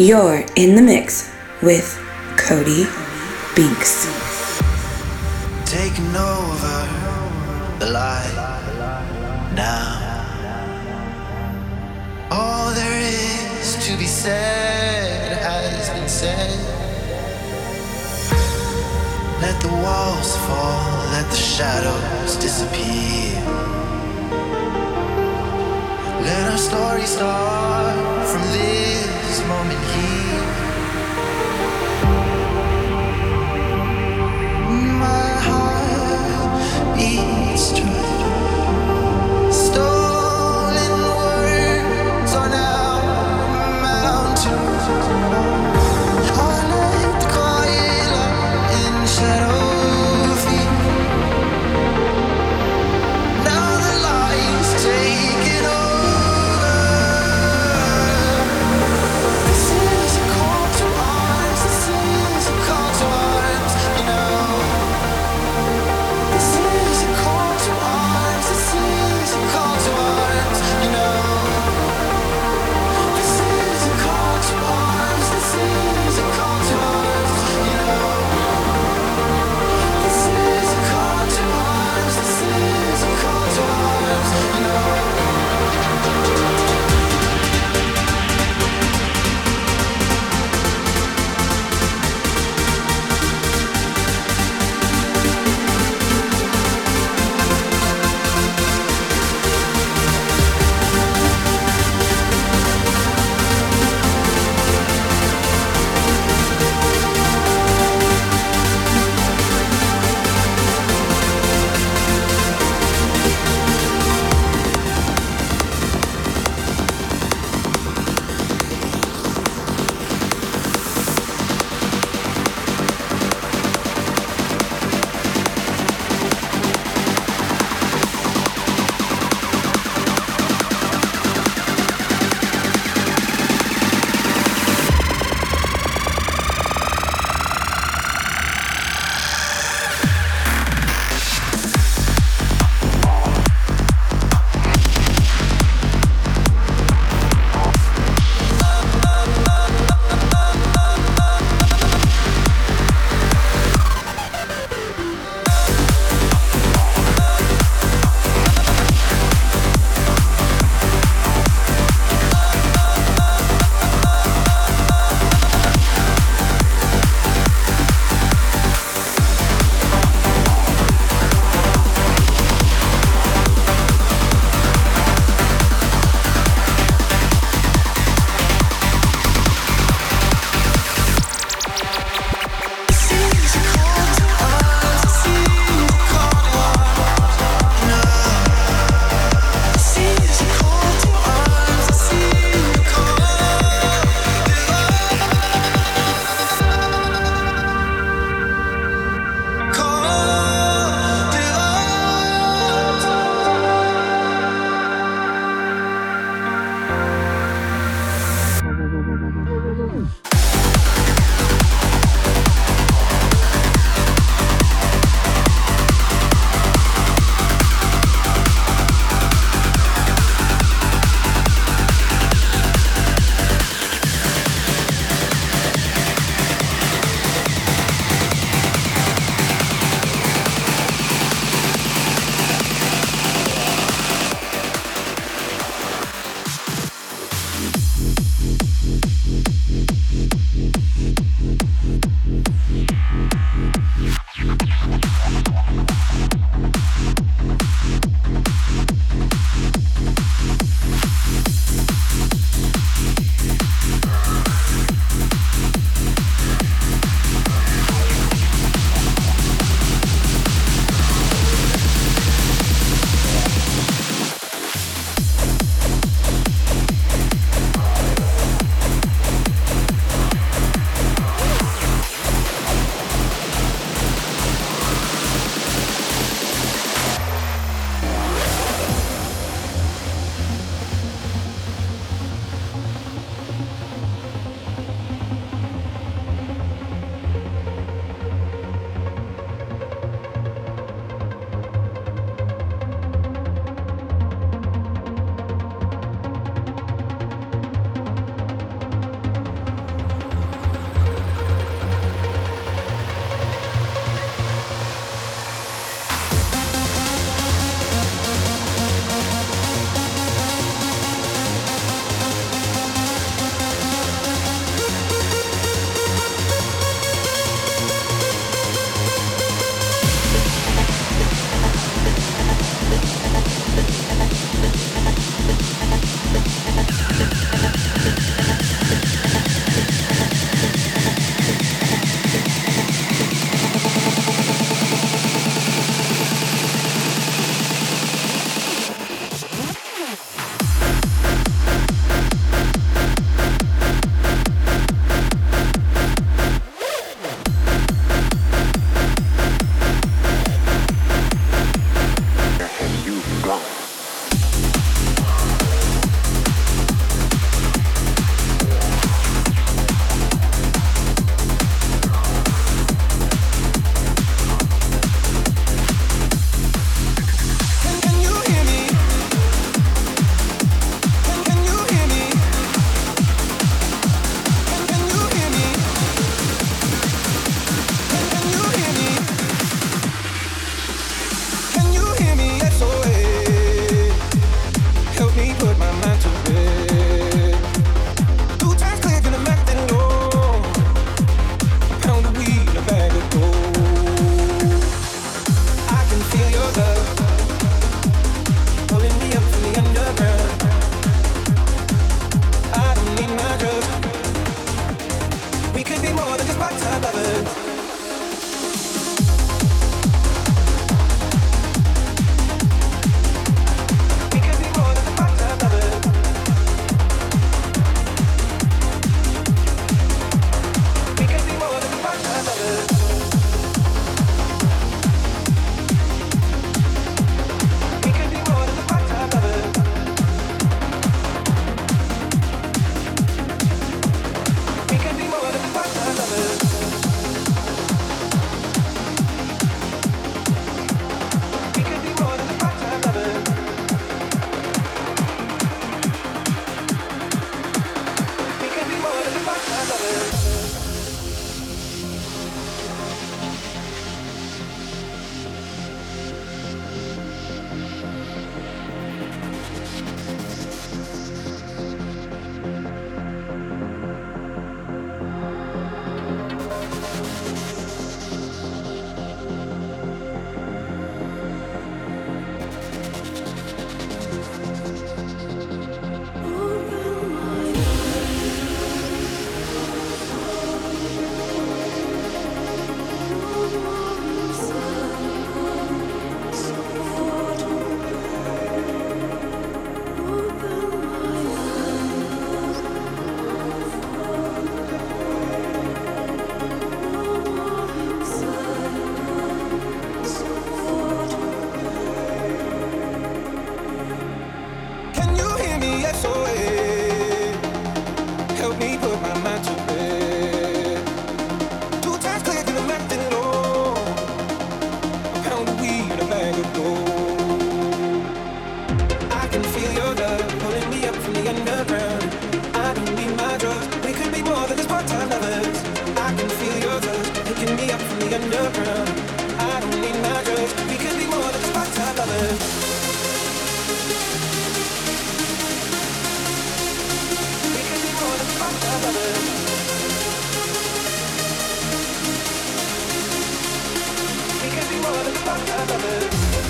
You're in the mix with Cody Binks. Taking over the light now. All there is to be said has been said. Let the walls fall, let the shadows disappear. Let our story start from this moment here. My heart beats true.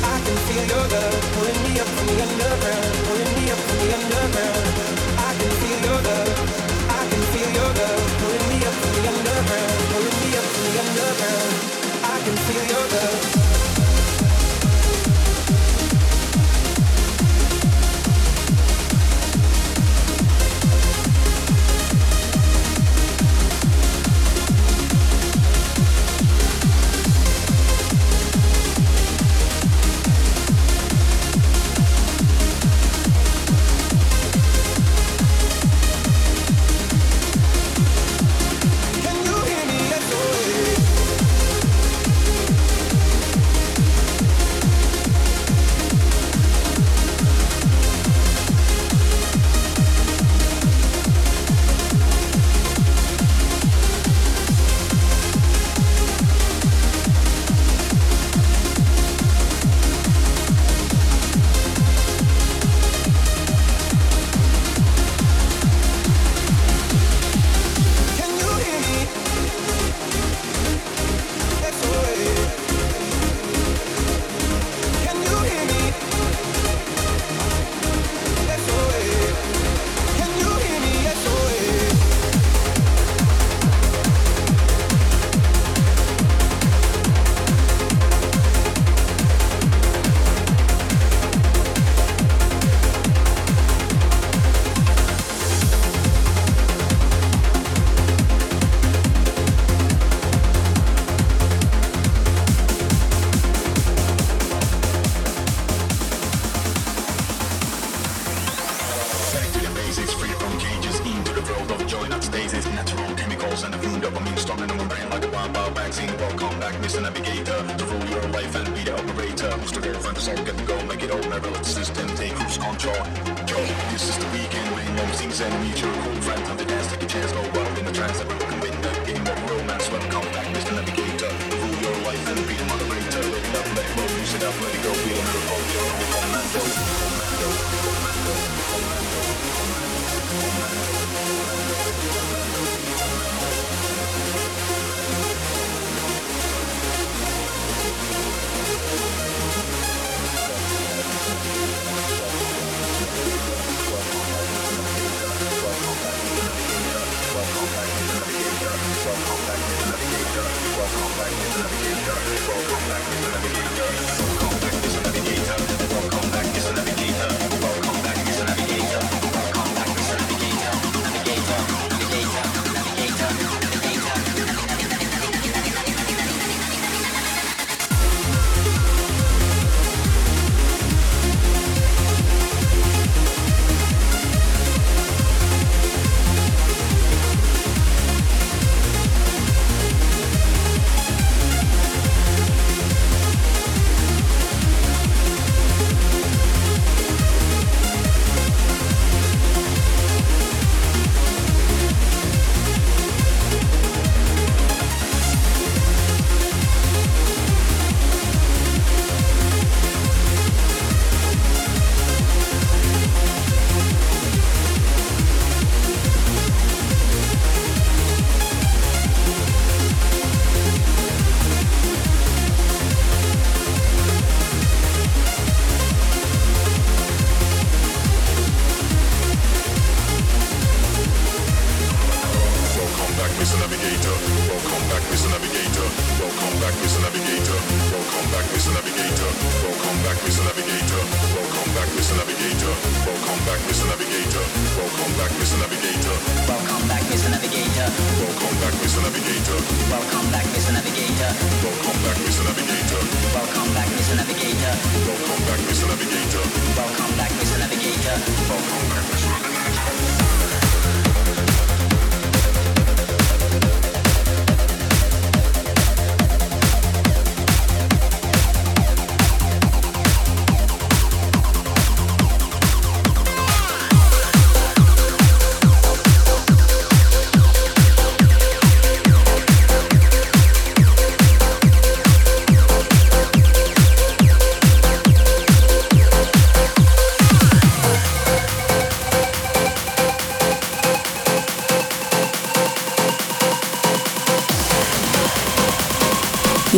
I can feel your love pulling me up from the underground, second go, make it all never system, take who's control. Joe, this is the weekend, when know things and meet your old friends on the dance, take a chance, go wild in the trance. Welcome back, Mr. Navigator. Welcome back, Mr. Navigator.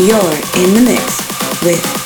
You're in the mix with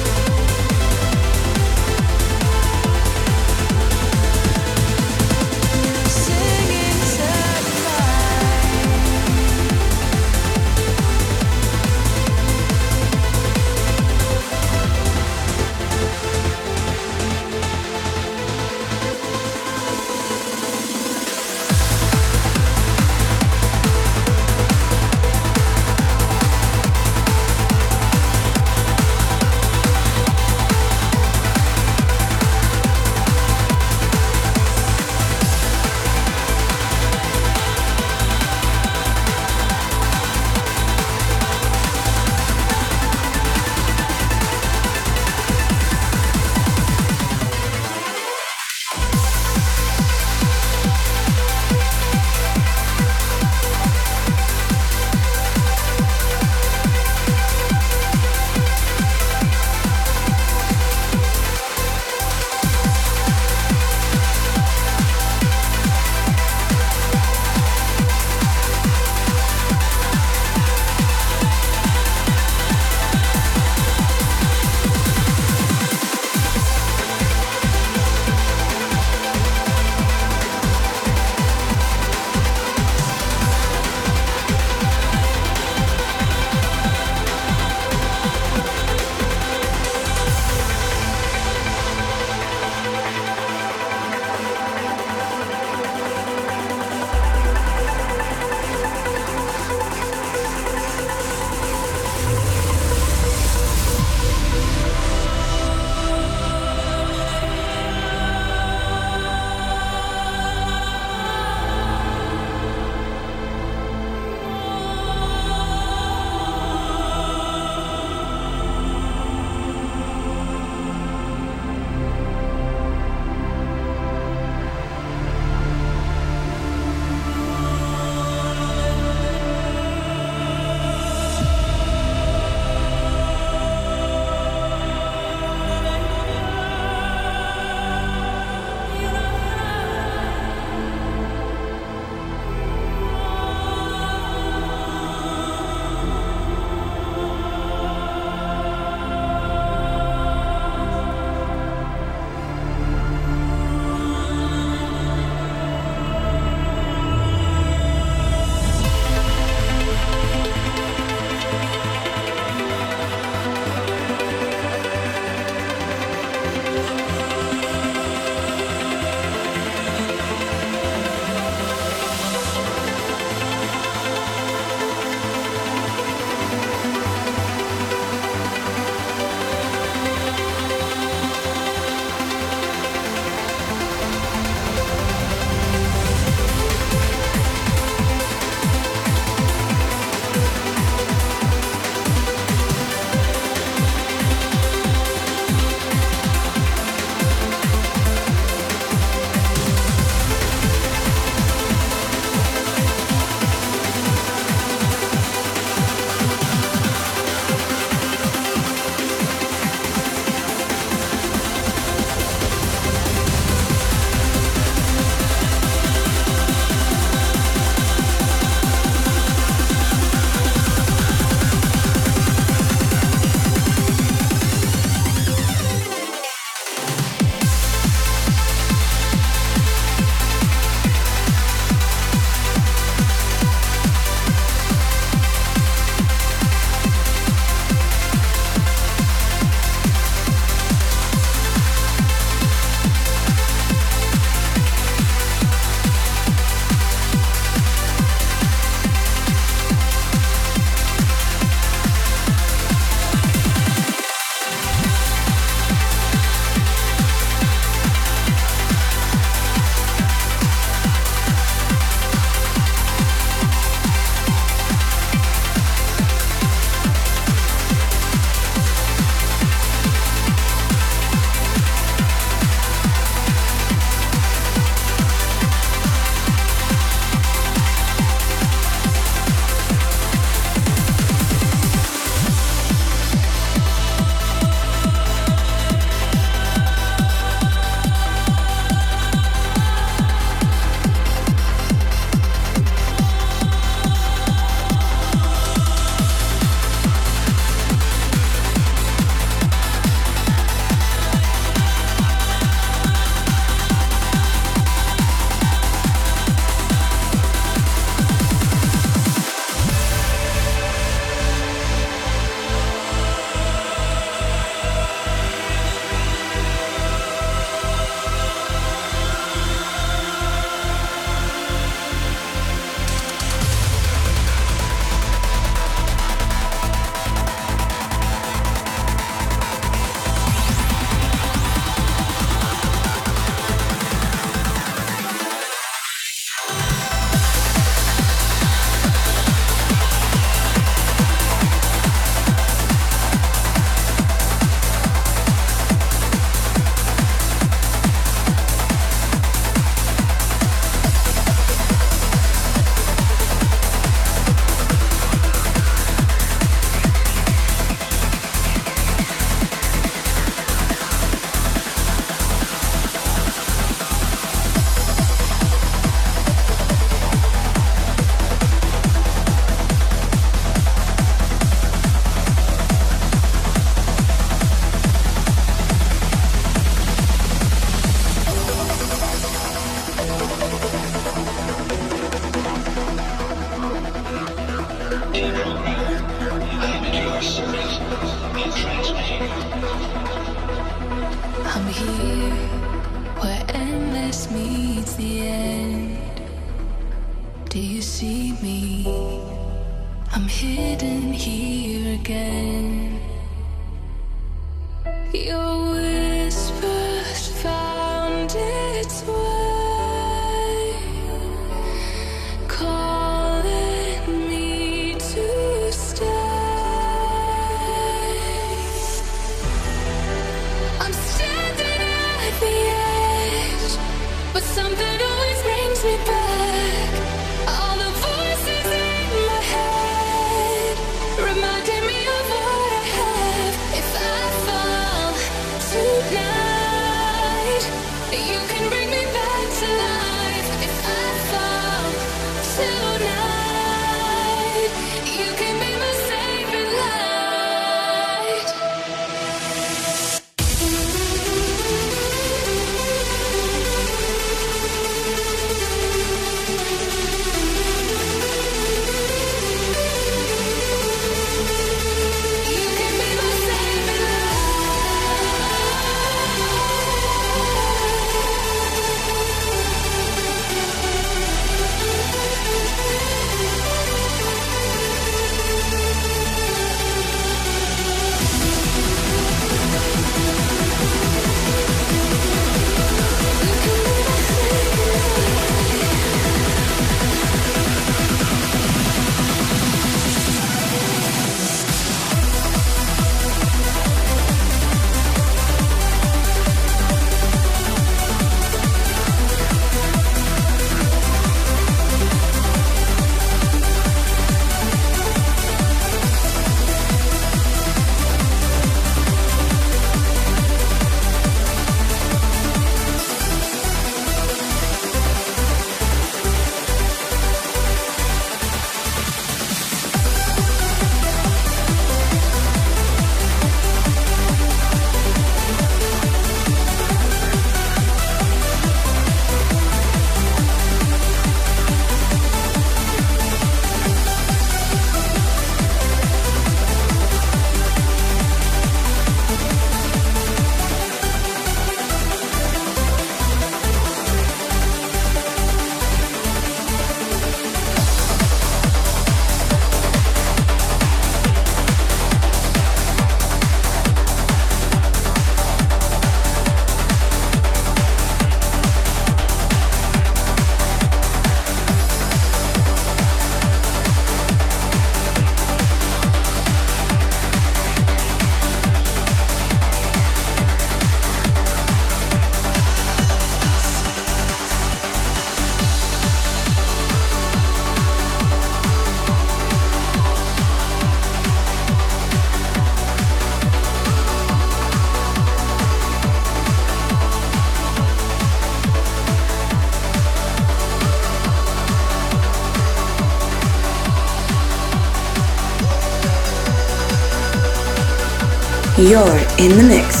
You're in the mix